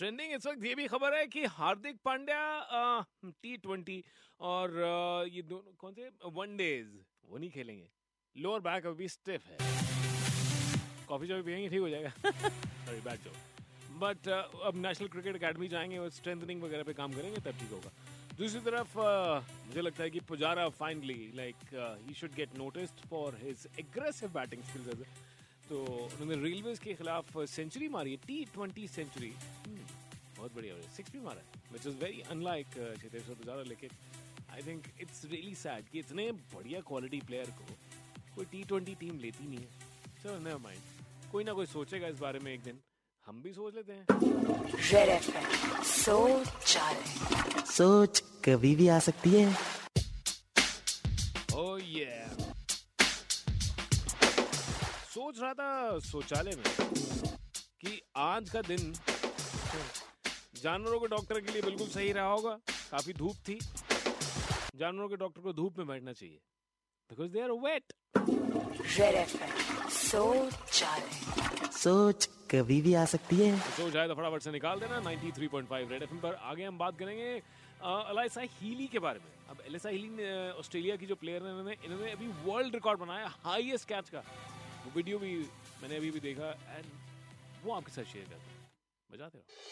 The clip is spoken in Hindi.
ट्रेंडिंग इस वक्त ये भी खबर है कि हार्दिक पांड्या टी ट्वेंटी और आ, ये दोनों कौन से? वन डेज़ वो नहीं खेलेंगे। लोअर बैक अभी स्टिफ है। कॉफ़ी शॉफी पियेंगे ठीक हो जाएगा। सॉरी बैट जो बट अब नेशनल क्रिकेट एकेडमी जाएँगे और स्ट्रेंथनिंग वगैरह पे काम करेंगे तब ठीक होगा। दूसरी तरफ़ uh, मुझे लगता है कि Pujara finally like he should get noticed for his aggressive batting skills तो उन्होंने रेलवेज के खिलाफ सेंचुरी मारी है। टी ट्वेंटी सेंचुरी बहुत बढ़िया सिक्स भी मारा है which is very unlike Cheteshwar Pujara लेकिन I think it's really sad कि इतने बढ़िया क्वालिटी प्लेयर को कोई टी ट्वेंटी टीम लेती नहीं है। चलो नेवर माइंड कोई ना कोई सोचेगा इस बारे में एक दिन। हम भी सोच लेते हैं। सोच सोच कभी भी आ सकती है। Oh yeah. सोच रहा था शौचालय में कि आज का दिन जानवरों के डॉक्टर के लिए बिल्कुल सही रहा होगा। काफ़ी धूप थी। जानवरों के डॉक्टर को धूप में बैठना चाहिए। बिकॉज़ दे आर वेट सोच सोच कभी भी आ सकती है। तो जाए तो फटाफट से निकाल देना। 93.5 रेड एफएम पर आगे हम बात करेंगे अलाइसा हीली के बारे में। अब एलिसा हीली ने ऑस्ट्रेलिया की जो प्लेयर है इन्होंने इन्होंने अभी वर्ल्ड रिकॉर्ड बनाया हाईएस्ट कैच का। वो वीडियो भी मैंने अभी भी देखा एंड वो आपके साथ शेयर करते हैं। बजाते रहो।